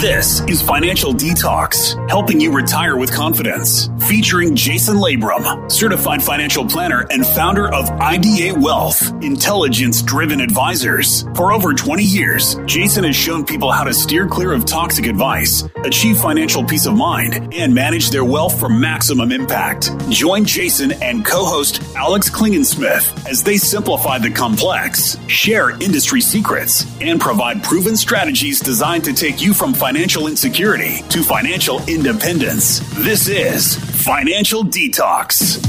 This is Financial Detox, helping you retire with confidence. Featuring Jason Labrum, certified financial planner and founder of IDA Wealth, intelligence driven advisors. For over 20 years, Jason has shown people how to steer clear of toxic advice, achieve financial peace of mind, and manage their wealth for maximum impact. Join Jason and co host Alex Klingensmith as they simplify the complex, share industry secrets, and provide proven strategies designed to take you from financial insecurity to financial independence. This is Financial Detox.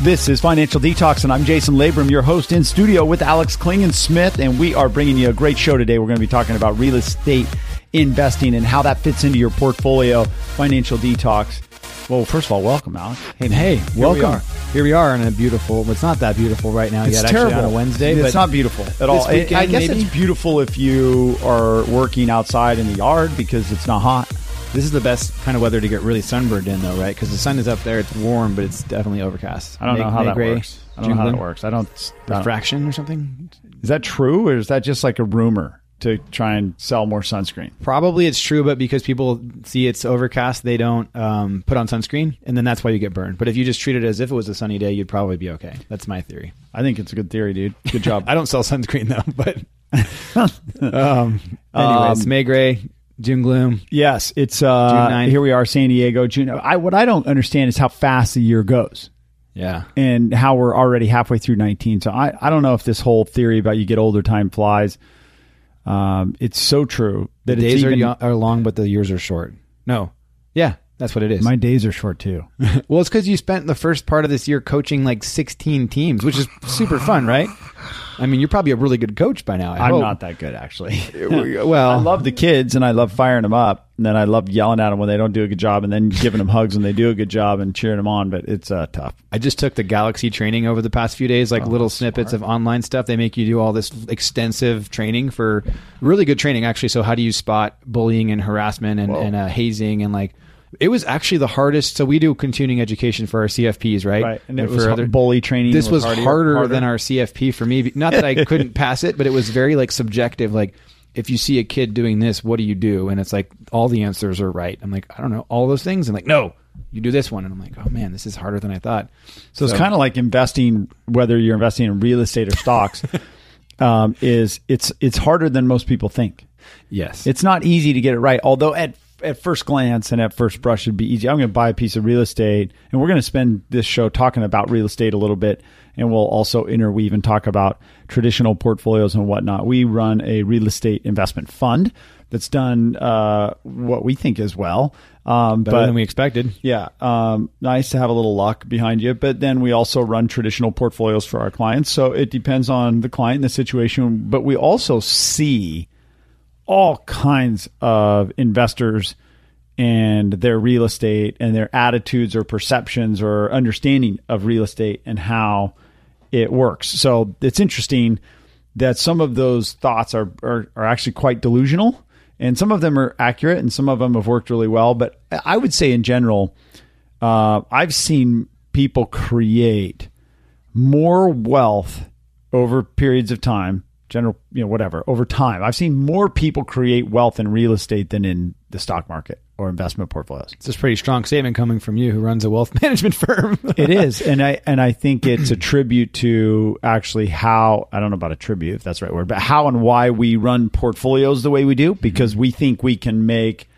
This is Financial Detox, and I'm Jason Labrum, your host in studio with Alex Klingensmith, and Smith and we are bringing you a great show today. We're going to be talking about real estate investing and how that fits into your portfolio. Financial Detox. Well, first of all, welcome, Alex. Hey, hey, Here we welcome. Here we are on a beautiful. Well, it's not that beautiful right now It's yet. terrible Actually, on a Wednesday, It's not beautiful at all. I- I guess maybe? it's beautiful if you are working outside in the yard because it's not hot. this is the best kind of weather to get really sunburned in, though, right? Because the sun is up there, it's warm, but it's definitely overcast. I don't May- know how that gray, works. I don't know how that works. I don't- Refraction or something. Is that true, or is that just like a rumor to try and sell more sunscreen? Probably it's true, but because people see it's overcast, they don't um, put on sunscreen, and then that's why you get burned. But if you just treat it as if it was a sunny day, you'd probably be okay. That's my theory. I think it's a good theory, dude. Good job. I don't sell sunscreen though, but um, anyways, Um, May gray, June gloom. Yes, it's uh, June 9th. here we are, San Diego, June. I what I don't understand is how fast the year goes, Yeah, and how we're already halfway through nineteen. So I, I don't know if this whole theory about you get older, time flies. Um, it's so true that the it's days are, even, yo- are long, but the years are short. No, yeah, that's what it is. my days are short too. well, it's because you spent the first part of this year coaching like 16 teams, which is super fun, right? I mean, you're probably a really good coach by now. I I'm hope. not that good actually. Well, I love the kids and I love firing them up, and then I love yelling at them when they don't do a good job, and then giving them hugs when they do a good job and cheering them on. But it's uh, tough. I just took the Galaxy training over the past few days, Oh, like little snippets of online stuff. They make you do all this extensive training for really good training, actually. So, how do you spot bullying and harassment and, and uh, hazing and like. It was actually the hardest. So we do continuing education for our CFPs, right? Right, and it for was other- bully training. this was harder- harder, than our CFP for me. Not that I couldn't pass it, but it was very like subjective. Like if you see a kid doing this, what do you do? And it's like all the answers are right. I'm like, I don't know all those things. And like, no, you do this one. And I'm like, oh man, this is harder than I thought. So it's kind of like investing, whether you're investing in real estate or stocks, um, is it's it's harder than most people think. Yes, It's not easy to get it right. Although at at first glance and at first brush it'd be easy. I'm going to buy a piece of real estate, and we're going to spend this show talking about real estate a little bit, and we'll also interweave and talk about traditional portfolios and whatnot. We run a real estate investment fund that's done uh, what we think is well. Um, better but than we expected. yeah, um, nice to have a little luck behind you. But then we also run traditional portfolios for our clients. So it depends on the client and the situation. But we also see all kinds of investors and their real estate and their attitudes or perceptions or understanding of real estate and how it works. So it's interesting that some of those thoughts are, are, are actually quite delusional and some of them are accurate and some of them have worked really well. But I would say in general, uh, I've seen people create more wealth over periods of time, general, you know, whatever, over time. I've seen more people create wealth in real estate than in the stock market or investment portfolios. It's a pretty strong statement coming from you, who runs a wealth management firm. It is, and I and I think it's a tribute to actually how I don't know about a tribute if that's the right word, but how and why we run portfolios the way we do mm-hmm. because we think we can make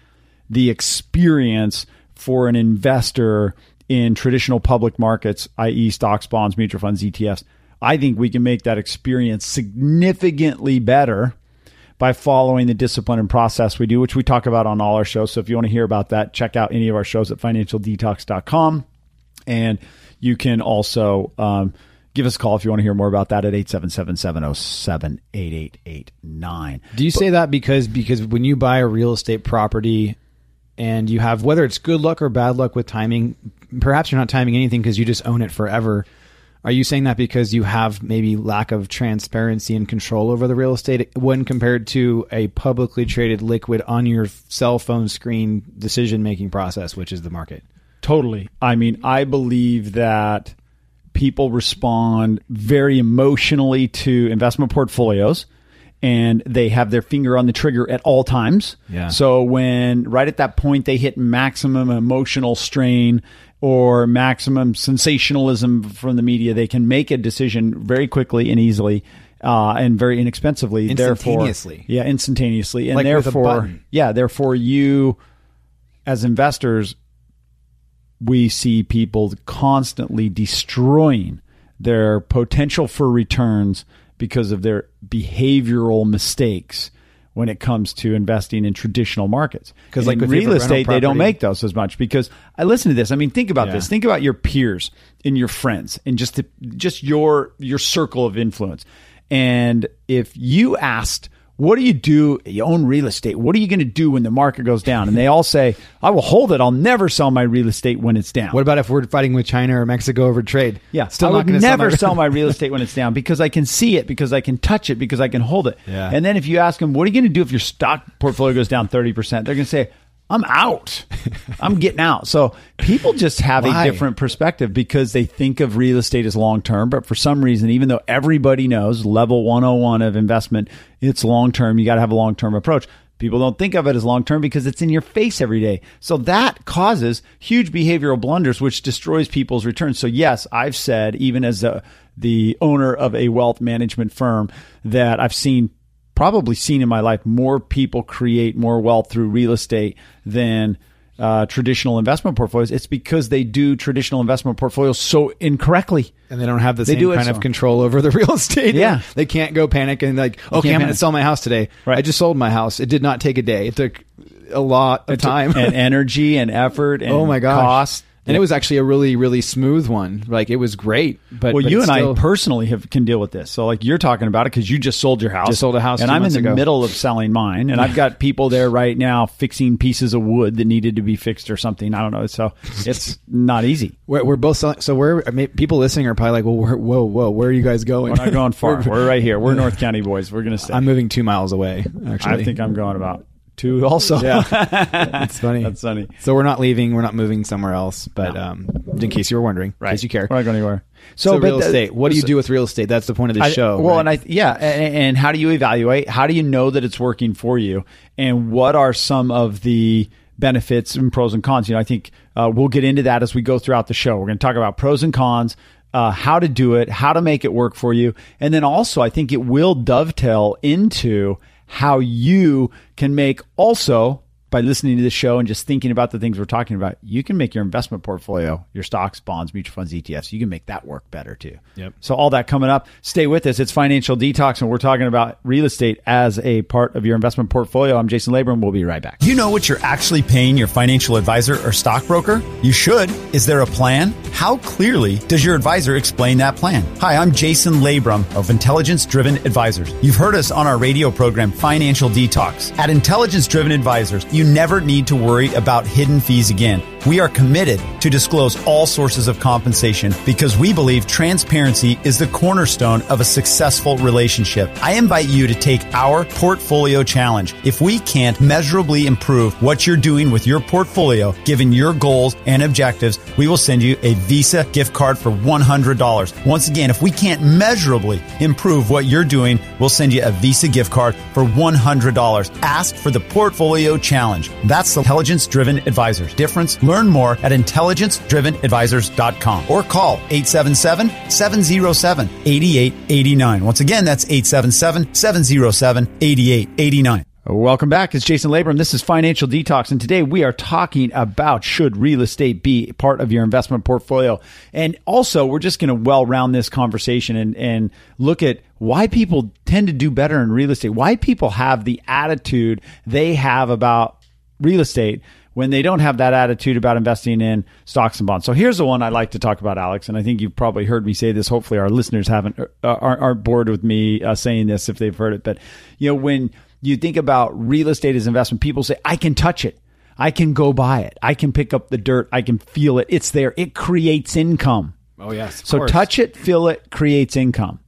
the experience for an investor in traditional public markets, i.e., stocks, bonds, mutual funds, ETFs. I think we can make that experience significantly better by following the discipline and process we do, which we talk about on all our shows. So if you want to hear about that, check out any of our shows at financialdetox.com. And you can also um, give us a call if you want to hear more about that at 877 707 8889. Do you say that because because when you buy a real estate property and you have whether it's good luck or bad luck with timing, perhaps you're not timing anything because you just own it forever. Are you saying that because you have maybe lack of transparency and control over the real estate when compared to a publicly traded liquid on your cell phone screen decision making process, which is the market? Totally. I mean, I believe that people respond very emotionally to investment portfolios and they have their finger on the trigger at all times. Yeah. So when right at that point they hit maximum emotional strain or maximum sensationalism from the media, they can make a decision very quickly and easily. Uh, and very inexpensively, Instantaneously. Therefore, yeah, instantaneously, and Like therefore, yeah, therefore, you as investors we see people constantly destroying their potential for returns because of their behavioral mistakes when it comes to investing in traditional markets. Because like real estate, they don't make those as much because I listen to this. I mean, think about Yeah. this. Think about your peers and your friends and just the, just your your circle of influence. And if you asked what do you do? You own real estate. What are you going to do when the market goes down? And they all say, I will hold it. I'll never sell my real estate when it's down. What about if we're fighting with China or Mexico over trade? Yeah, still I not going to never sell sell my real estate when it's down because I can see it, because I can touch it, because I can hold it. Yeah. And then if you ask them, what are you going to do if your stock portfolio goes down thirty percent? They're going to say, I'm out. I'm getting out. So people just have Why? a different perspective because they think of real estate as long term. But for some reason, even though everybody knows level 101 of investment, it's long term, you got to have a long term approach. People don't think of it as long term because it's in your face every day. So that causes huge behavioral blunders, which destroys people's returns. So yes, I've said, even as a, the owner of a wealth management firm, that I've seen probably seen in my life more people create more wealth through real estate than uh, traditional investment portfolios. It's because they do traditional investment portfolios so incorrectly. and they don't have the They same do kind so- of control over the real estate. Yeah. they can't go panic and like, okay, I'm going to sell my house today. Right. I just sold my house. It did not take a day. It took a lot of time and energy and effort and oh my gosh, cost. And it was actually a really, really smooth one. Like it was great. But well, but you and still- I personally have can deal with this. So, like you're talking about it because you just sold your house, Just sold a house and two I'm in the ago. middle of selling mine, and I've got people there right now fixing pieces of wood that needed to be fixed or something. I don't know. So it's not easy. We're, we're both selling. So we're I mean, people listening are probably like, well, whoa, whoa, where are you guys going? We're not going far. We're- We're right here. We're North County boys. We're gonna stay. I'm moving two miles away. Actually, I think I'm going about two. Also, Yeah, that's funny. That's funny. So we're not leaving. We're not moving somewhere else. But um, in case you were wondering, in case you care. We're not going anywhere. So, but real the- estate. What do you do with real estate? That's the point of the show. Well, right? and I yeah, and, and how do you evaluate? How do you know that it's working for you? And what are some of the benefits and pros and cons? You know, I think uh, we'll get into that as we go throughout the show. We're going to talk about pros and cons. Uh, how to do it, how to make it work for you, and then also I think it will dovetail into how you can make also by listening to this show and just thinking about the things we're talking about, you can make your investment portfolio, your stocks, bonds, mutual funds, ETFs, you can make that work better too. Yep. So all that coming up. Stay with us. It's financial detox, and we're talking about real estate as a part of your investment portfolio. I'm Jason Labrum. We'll be right back. You know what you're actually paying your financial advisor or stockbroker? You should. Is there a plan? How clearly does your advisor explain that plan? Hi, I'm Jason Labrum of Intelligence Driven Advisors. You've heard us on our radio program, Financial Detox. At Intelligence Driven Advisors, you never need to worry about hidden fees again. We are committed to disclose all sources of compensation because we believe transparency is the cornerstone of a successful relationship. I invite you to take our portfolio challenge. If we can't measurably improve what you're doing with your portfolio, given your goals and objectives, we will send you a Visa gift card for $100. Once again, if we can't measurably improve what you're doing, we'll send you a Visa gift card for $100. Ask for the portfolio challenge. That's the intelligence driven advisors. Difference? Learn more at intelligencedrivenadvisors.com or call 877 707 8889. Once again, that's 877 707 8889. Welcome back. It's Jason Labrum. This is Financial Detox, and today we are talking about should real estate be part of your investment portfolio, and also we're just going to well round this conversation and and look at why people tend to do better in real estate, why people have the attitude they have about real estate when they don't have that attitude about investing in stocks and bonds. So here's the one I like to talk about, Alex, and I think you've probably heard me say this. Hopefully, our listeners haven't uh, aren't, aren't bored with me uh, saying this if they've heard it. But you know, when you think about real estate as investment, people say, "I can touch it." I can go buy it. I can pick up the dirt. I can feel it. It's there. It creates income. oh yes, So course. touch it, feel it, creates income.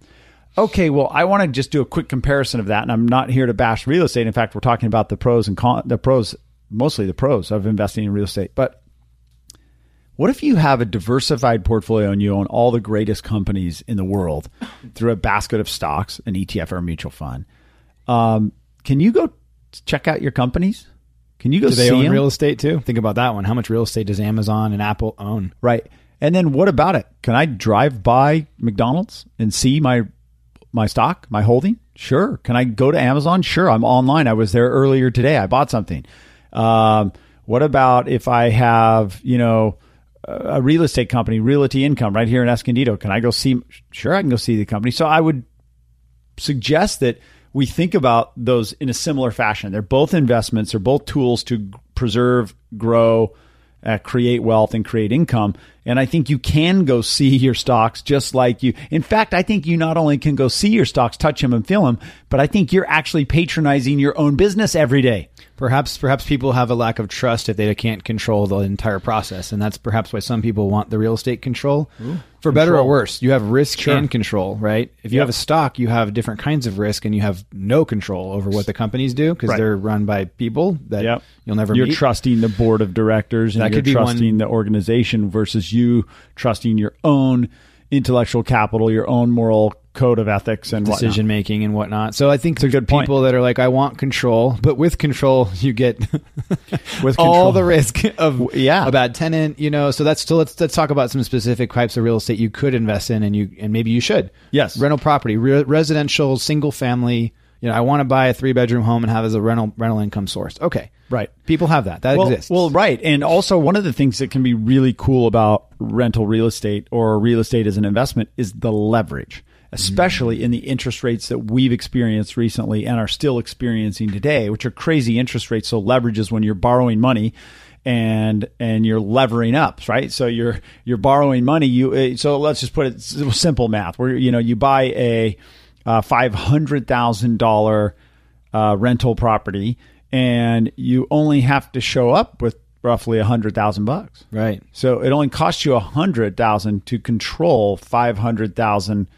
Okay, well, I want to just do a quick comparison of that, and I'm not here to bash real estate. In fact, we're talking about the pros and con, the pros, mostly the pros of investing in real estate. But what if you have a diversified portfolio and you own all the greatest companies in the world through a basket of stocks, an ETF or a mutual fund? Um, can you go check out your companies? Can you go Do they see own 'em? real estate too? Think about that one. How much real estate does Amazon and Apple own? Right. And then what about it? Can I drive by McDonald's and see my my stock, my holding? Sure. Can I go to Amazon? Sure. I'm online. I was there earlier today. I bought something. Um, what about if I have, you know, a real estate company, Realty Income, right here in Escondido? Can I go see? Sure, I can go see the company. So I would suggest that we think about those in a similar fashion. They're both investments, they're both tools to preserve, grow, uh, create wealth, and create income. And I think you can go see your stocks just like you. In fact, I think you not only can go see your stocks, touch them, and feel them, but I think you're actually patronizing your own business every day. Perhaps perhaps people have a lack of trust if they can't control the entire process, and that's perhaps why some people want the real estate control. For better or worse, you have risk Sure. and control, right? If you Yep. have a stock, you have different kinds of risk, and you have no control over what the companies do because Right. they're run by people that Yep. you'll never You're meet. trusting the board of directors and That you're could be trusting one- the organization versus you trusting your own intellectual capital, your own moral code of ethics and whatnot. decision making and whatnot. So I think it's a good point. people that are like, I want control, but with control, you get With all the risk of yeah. a bad tenant. You know, so that's so let's let's talk about some specific types of real estate you could invest in, and you and maybe you should. Yes. rental property, re- residential, single family. You know, I want to buy a three bedroom home and have as a rental rental income source. Okay, Right. People have that. That well, exists. Well, right. And also, one of the things that can be really cool about rental real estate or real estate as an investment is the leverage, especially in the interest rates that we've experienced recently and are still experiencing today, which are crazy interest rates. So, leverage is when you're borrowing money. And and you're levering up, right? So you're you're borrowing money. You uh, so let's just put it simple math. Where you know you buy a uh, five hundred thousand dollar uh, rental property, and you only have to show up with roughly a hundred thousand bucks. right. So it only costs you a hundred thousand to control five hundred thousand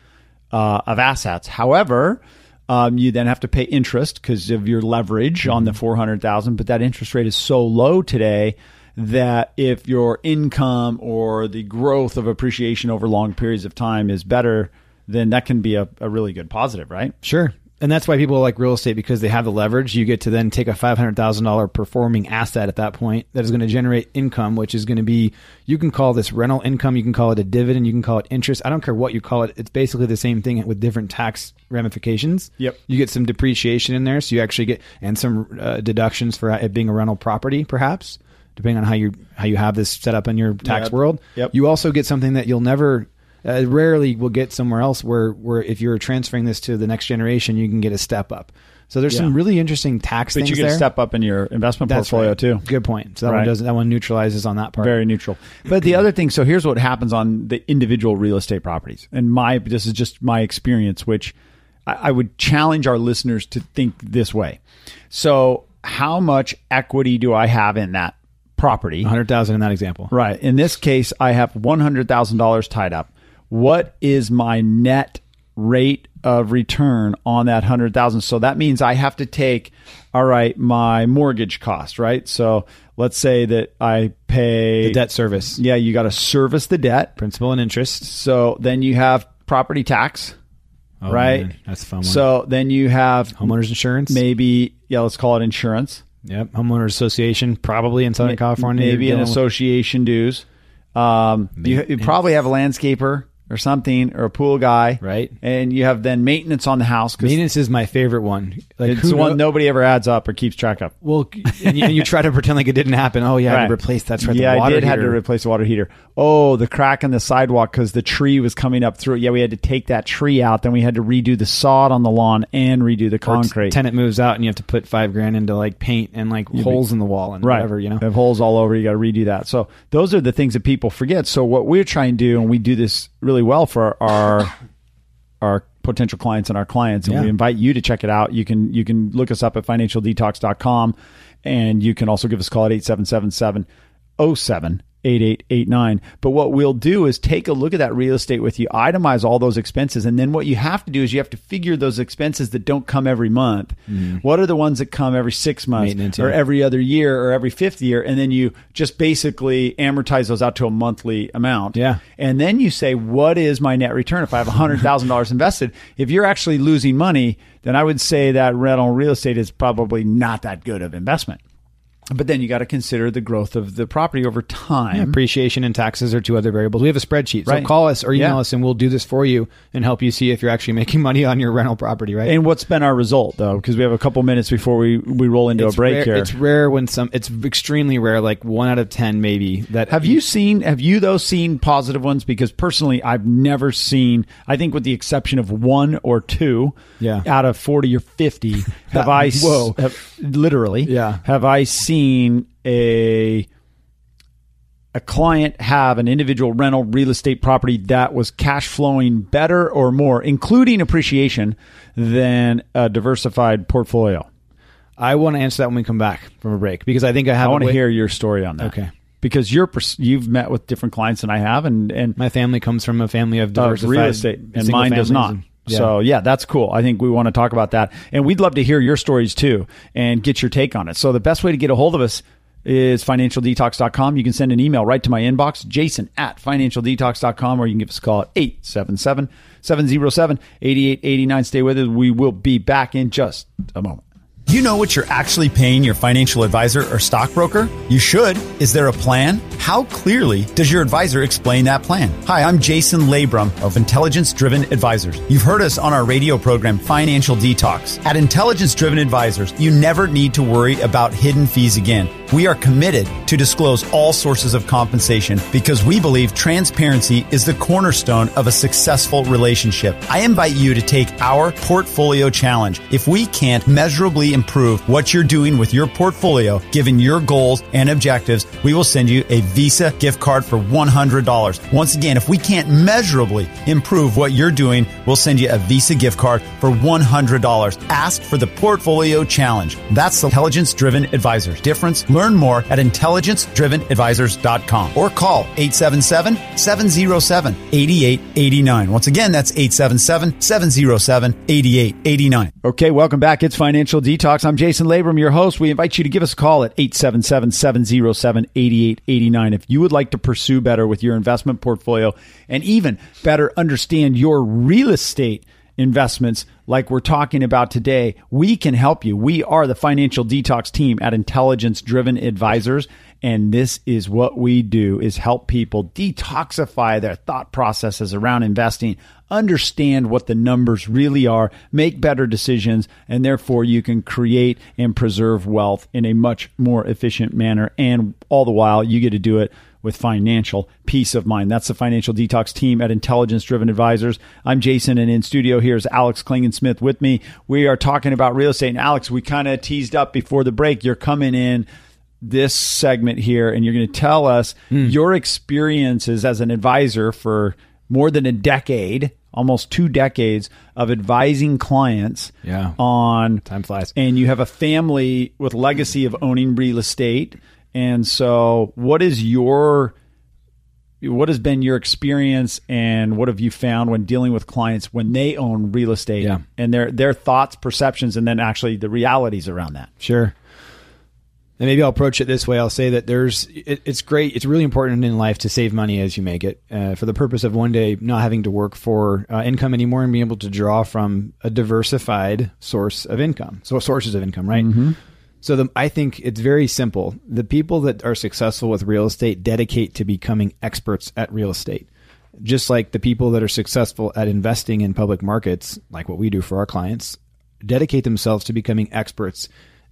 uh, of assets. However, um, you then have to pay interest because of your leverage on the four hundred thousand. But that interest rate is so low today that if your income or the growth of appreciation over long periods of time is better, then that can be a, a really good positive, right? Sure. And that's why people like real estate because they have the leverage. You get to then take a five hundred thousand dollar performing asset at that point that is going to generate income, which is going to be you can call this rental income, you can call it a dividend, you can call it interest. I don't care what you call it. It's basically the same thing with different tax ramifications. Yep. You get some depreciation in there, so you actually get and some uh, deductions for it being a rental property, perhaps depending on how you how you have this set up in your tax Yep. world. Yep. You also get something that you'll never uh, rarely will get somewhere else where where if you're transferring this to the next generation, you can get a step up. So there's some really interesting tax But things you can there. step up in your investment That's portfolio right. too. Good point. So that one Right. does that one neutralizes on that part. Very neutral. But the other thing, so here's what happens on the individual real estate properties. And my this is just my experience, which I, I would challenge our listeners to think this way. So how much equity do I have in that property? hundred thousand in that example. Right. In this case, I have one hundred thousand dollars tied up. What is my net rate of return on that hundred thousand? So that means I have to take, all right, my mortgage cost, right? So let's say that I pay The debt service, Yeah, you got to service the debt. principal and interest. So then you have property tax, Oh, right? man, that's a fun one. So then you have homeowners insurance. maybe yeah, let's call it insurance. Yep. Homeowners association probably in Southern California. maybe an association dues. Um, you, you probably have a landscaper or something or a pool guy, Right. And you have then maintenance on the house because Maintenance is my favorite one. Like it's the one nobody ever adds up or keeps track of. Well, and you, and you try to pretend like it didn't happen. Oh yeah, I had Right. to replace that's right. Yeah, the water I did had to replace the water heater. Oh, the crack in the sidewalk because the tree was coming up through it. Yeah, we had to take that tree out. Then we had to redo the sod on the lawn and redo the concrete. Tenant moves out and you have to put five grand into like paint and like holes in the wall and right. whatever, you know. Have holes all over. You got to redo that. So those are the things that people forget. So what we're trying to do, and we do this really well for our our potential clients and our clients, and Yeah. we invite you to check it out. You can you can look us up at financialdetox.com, and you can also give us a call at 8777 07 8889. But what we'll do is take a look at that real estate with you, itemize all those expenses, and then what you have to do is you have to figure those expenses that don't come every month. Mm-hmm. What are the ones that come every six months or every other year or every fifth year? And then you just basically amortize those out to a monthly amount. Yeah. And then you say, what is my net return if I have $100,000 invested? If you're actually losing money, then I would say that rental real estate is probably not that good of investment. But then you got to consider the growth of the property over time. Appreciation and taxes are two other variables. We have a spreadsheet. So Right. call us or email Yeah. us and we'll do this for you and help you see if you're actually making money on your rental property, right? And what's been our result though? Because we have a couple minutes before we, we roll into it's a break rare, here. It's rare when some. It's extremely rare, like one out of ten, maybe. That Have you seen? Have you though seen positive ones? Because personally, I've never seen. I think with the exception of one or two, Yeah. out of forty or fifty, have I Whoa. have- literally, Yeah. Have I seen a a client have an individual rental real estate property that was cash flowing better or more, including appreciation, than a diversified portfolio? I want to answer that when we come back from a break because I think I have. I want to hear your story on that. Okay. Because you're pers- you've met with different clients than I have, and and My family comes from a family of of diversified real estate, and mine does not. and- yeah. So yeah, that's cool. I think we want to talk about that, and we'd love to hear your stories too and get your take on it. So the best way to get a hold of us is financialdetox.com. You can send an email right to my inbox, jason at financialdetox.com, or you can give us a call at 877 707 8889. Stay with us. We will be back in just a moment. You know what you're actually paying your financial advisor or stockbroker? You should. Is there a plan? How clearly does your advisor explain that plan? Hi, I'm Jason Labrum of Intelligence Driven Advisors. You've heard us on our radio program, Financial Detox. At Intelligence Driven Advisors, you never need to worry about hidden fees again. We are committed to disclose all sources of compensation because we believe transparency is the cornerstone of a successful relationship. I invite you to take our portfolio challenge. If we can't measurably improve what you're doing with your portfolio, given your goals and objectives, we will send you a Visa gift card for $100. Once again, if we can't measurably improve what you're doing, we'll send you a Visa gift card for $100. Ask for the portfolio challenge. That's the intelligence driven advisors. Difference? Learn more at intelligence-drivenadvisors.com or call 877-707-8889. Once again, that's 877-707-8889. Okay, welcome back. It's Financial Detox. I'm Jason Labrum, your host. We invite you to give us a call at 877-707-8889 if you would like to pursue better with your investment portfolio and even better understand your real estate investments like we're talking about today. We can help you. We are the Financial Detox team at Intelligence Driven Advisors and this is what we do is help people detoxify their thought processes around investing understand what the numbers really are make better decisions and therefore you can create and preserve wealth in a much more efficient manner and all the while you get to do it with financial peace of mind. That's the financial detox team at Intelligence Driven Advisors. I'm Jason, and in studio here is Alex Klingensmith with me. We are talking about real estate. And Alex, we kind of teased up before the break. You're coming in this segment here, and you're going to tell us hmm. your experiences as an advisor for more than a decade, almost two decades of advising clients Yeah. on Time flies. and you have a family with legacy of owning real estate. And so, what is your what has been your experience, and what have you found when dealing with clients when they own real estate, Yeah. and their their thoughts, perceptions, and then actually the realities around that? Sure. And maybe I'll approach it this way. I'll say that there's, it, it's great. It's really important in life to save money as you make it, uh, for the purpose of one day not having to work for uh, income anymore and being able to draw from a diversified source of income. So sources of income, right? So the, I think it's very simple. The people that are successful with real estate dedicate to becoming experts at real estate. Just like the people that are successful at investing in public markets, like what we do for our clients, dedicate themselves to becoming experts.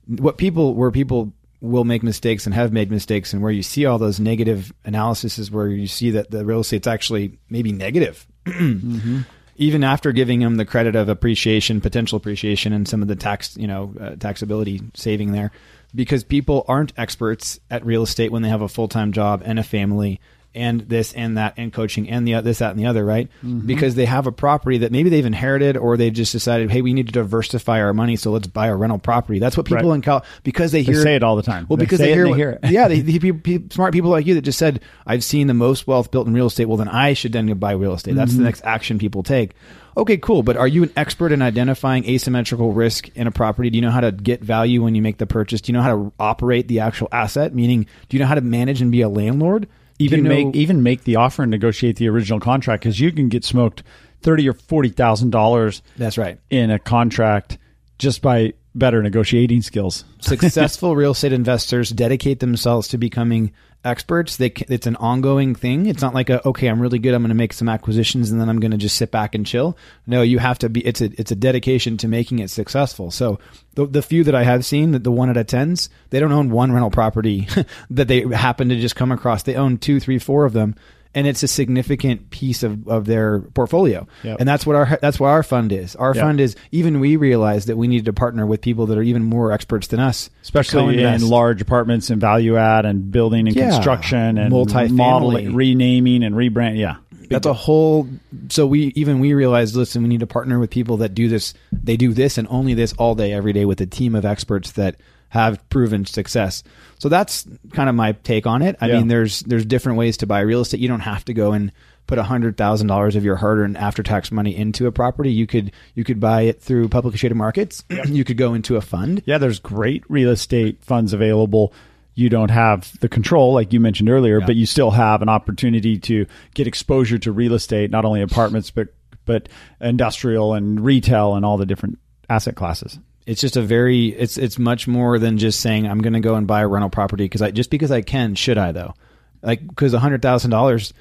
What people, where people will make mistakes and have made mistakes, and where you see all those negative analyses is where you see that the real estate's actually maybe negative mm-hmm. Even after giving them the credit of appreciation, potential appreciation, and some of the tax, you know, uh, taxability saving there, because people aren't experts at real estate when they have a full time job and a family and this and that and coaching and the this that and the other, right? Because they have a property that maybe they've inherited or they've just decided, hey, we need to diversify our money, so let's buy a rental property. That's what people Right. in Cal because they They hear say it all the time. Well, They because they, it hear, and they hear it. yeah, they, they, pe- smart people like you that just said, I've seen the most wealth built in real estate. Well, then I should then go buy real estate. That's Mm-hmm. the next action people take. Okay, cool. But are you an expert in identifying asymmetrical risk in a property? Do you know how to get value when you make the purchase? Do you know how to operate the actual asset? Meaning, do you know how to manage and be a landlord? Even you know- make even make the offer and negotiate the original contract because you can get smoked thirty or forty thousand dollars That's right. in a contract just by better negotiating skills. Successful real estate investors dedicate themselves to becoming experts. They, it's an ongoing thing. It's not like a okay, I'm really good. I'm going to make some acquisitions and then I'm going to just sit back and chill. No, you have to be. It's a it's a dedication to making it successful. So the the few that I have seen, that the one out of tens, they don't own one rental property that they happen to just come across. They own two, three, four of them. And it's a significant piece of, of their portfolio, Yep. and that's what our that's what our fund is. Our Yep. fund is even we realized that we needed to partner with people that are even more experts than us, especially in large apartments and value add and building and Yeah. construction and Multifamily. modeling, renaming and rebrand. Yeah, That's a whole. So we even we realized, listen, we need to partner with people that do this. They do this and only this all day, every day, with a team of experts that have proven success. So that's kind of my take on it. I Yeah. mean, there's there's different ways to buy real estate. You don't have to go and put hundred thousand dollars of your hard-earned after-tax money into a property. You could you could buy it through publicly traded markets. you could go into a fund. yeah. There's great real estate funds available. You don't have the control, like you mentioned earlier, but you still have an opportunity to get exposure to real estate, not only apartments, but but industrial and retail and all the different asset classes. It's just a very it's it's much more than just saying I'm going to go and buy a rental property because I just because I can should I though like because a hundred thousand dollars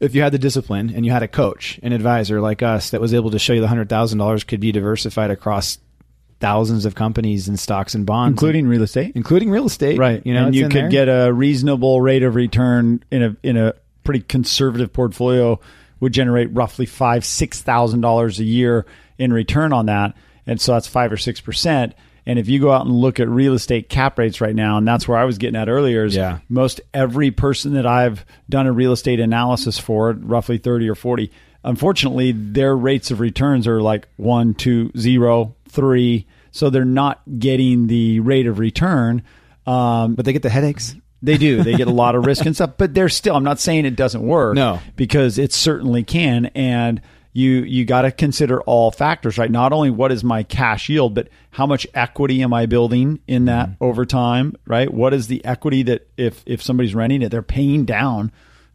if you had the discipline and you had a coach an advisor like us that was able to show you the hundred thousand dollars could be diversified across thousands of companies and stocks and bonds including real estate. including real estate right? you know and you could there. get a reasonable rate of return in a in a pretty conservative portfolio would generate roughly five six thousand dollars a year in return on that, and so that's five or six percent. And if you go out and look at real estate cap rates right now, and that's where I was getting at earlier, is Yeah. most every person that I've done a real estate analysis for, roughly 30 or 40, unfortunately, their rates of returns are like one, two, zero, three. So they're not getting the rate of return. Um, but they get the headaches they do. They get a lot of risk and stuff, but they're still. I'm not saying it doesn't work. No. because it certainly can. And you you got to consider all factors, right? Not only what is my cash yield, but how much equity am I building in that mm-hmm. over time, right? What is the equity that if if somebody's renting it, they're paying down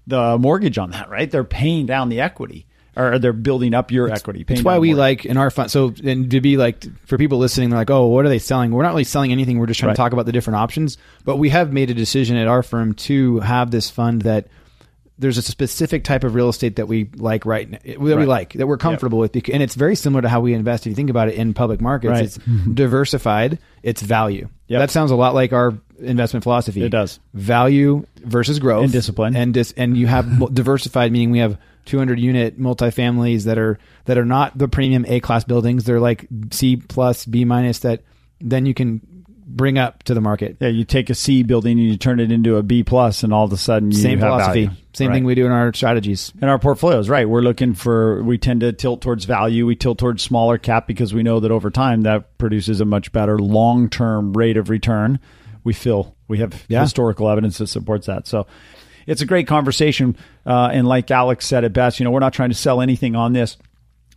the mortgage on that, right? They're paying down the equity, or they're building up your equity. That's why we mortgage. like in our fund. So, and to be like for people listening, they're like, "Oh, what are they selling?" We're not really selling anything. We're just trying Right. to talk about the different options. But we have made a decision at our firm to have this fund that there's a specific type of real estate that we like right now, that we like that we're comfortable with, bec- and it's very similar to how we invest. If you think about it in public markets, Right. it's diversified, it's value. Yep. That sounds a lot like our investment philosophy. It does. value versus growth And discipline. and dis- and you have diversified meaning we have 200 unit multifamilies that are that are not the premium A class buildings they're like C plus B minus that then you can bring up to the market Yeah, you take a C building and you turn it into a B plus, and all of a sudden you same philosophy value. same Right. thing we do in our strategies in our portfolios, right? We're looking for, we tend to tilt towards value. We tilt towards smaller cap because we know that over time that produces a much better long term rate of return. We feel we have Yeah. historical evidence that supports that. So it's a great conversation. Uh, and like Alex said at best, you know, we're not trying to sell anything on this.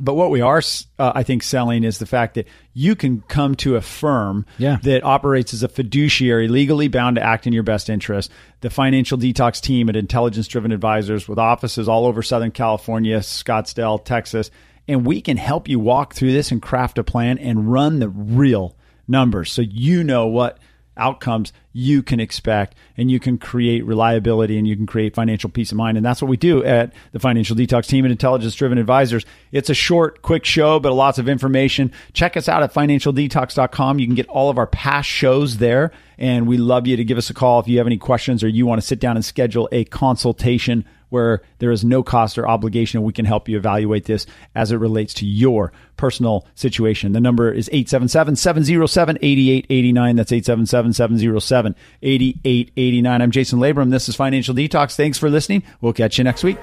But what we are, uh, I think, selling is the fact that you can come to a firm Yeah. that operates as a fiduciary, legally bound to act in your best interest. The financial detox team at Intelligence Driven Advisors, with offices all over Southern California, Scottsdale, Texas, and we can help you walk through this and craft a plan and run the real numbers so you know what outcomes you can expect and you can create reliability and you can create financial peace of mind. And that's what we do at the financial detox team and intelligence driven advisors. It's a short quick show but lots of information. Check us out at financialdetox.com you can get all of our past shows there and we love you to give us a call if you have any questions or you want to sit down and schedule a consultation where there is no cost or obligation. We can help you evaluate this as it relates to your personal situation. The number is 877 707 8889. That's 877 707 8889. I'm Jason Labrum. This is Financial Detox. Thanks for listening. We'll catch you next week.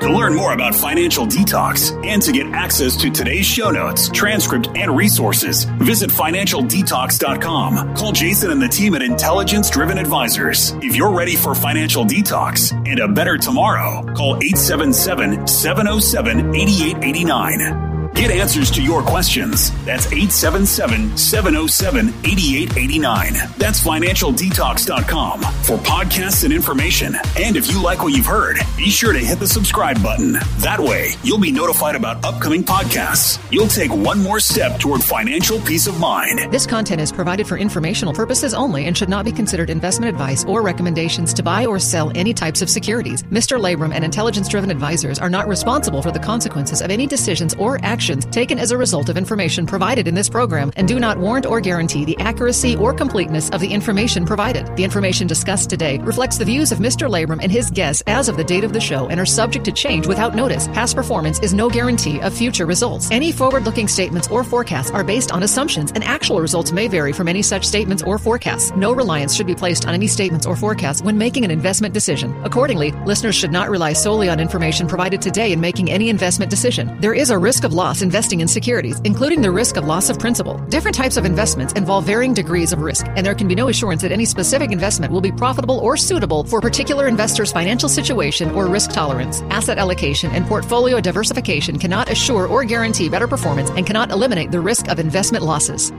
To learn more about Financial Detox and to get access to today's show notes, transcript, and resources, visit financialdetox.com. Call Jason and the team at Intelligence Driven Advisors. If you're ready for financial detox and a better tomorrow, call 877 707 8889. Get answers to your questions. That's 877 707 8889. That's financialdetox.com for podcasts and information. And if you like what you've heard, be sure to hit the subscribe button. That way, you'll be notified about upcoming podcasts. You'll take one more step toward financial peace of mind. This content is provided for informational purposes only and should not be considered investment advice or recommendations to buy or sell any types of securities. Mr. Labrum and intelligence driven advisors are not responsible for the consequences of any decisions or actions actions taken as a result of information provided in this program and do not warrant or guarantee the accuracy or completeness of the information provided. The information discussed today reflects the views of Mr. Labrum and his guests as of the date of the show and are subject to change without notice. Past performance is no guarantee of future results. Any forward looking statements or forecasts are based on assumptions, and actual results may vary from any such statements or forecasts. No reliance should be placed on any statements or forecasts when making an investment decision. Accordingly, listeners should not rely solely on information provided today in making any investment decision. There is a risk of loss loss investing in securities, including the risk of loss of principal. Different types of investments involve varying degrees of risk, and there can be no assurance that any specific investment will be profitable or suitable for a particular investor's financial situation or risk tolerance. Asset allocation and portfolio diversification cannot assure or guarantee better performance and cannot eliminate the risk of investment losses.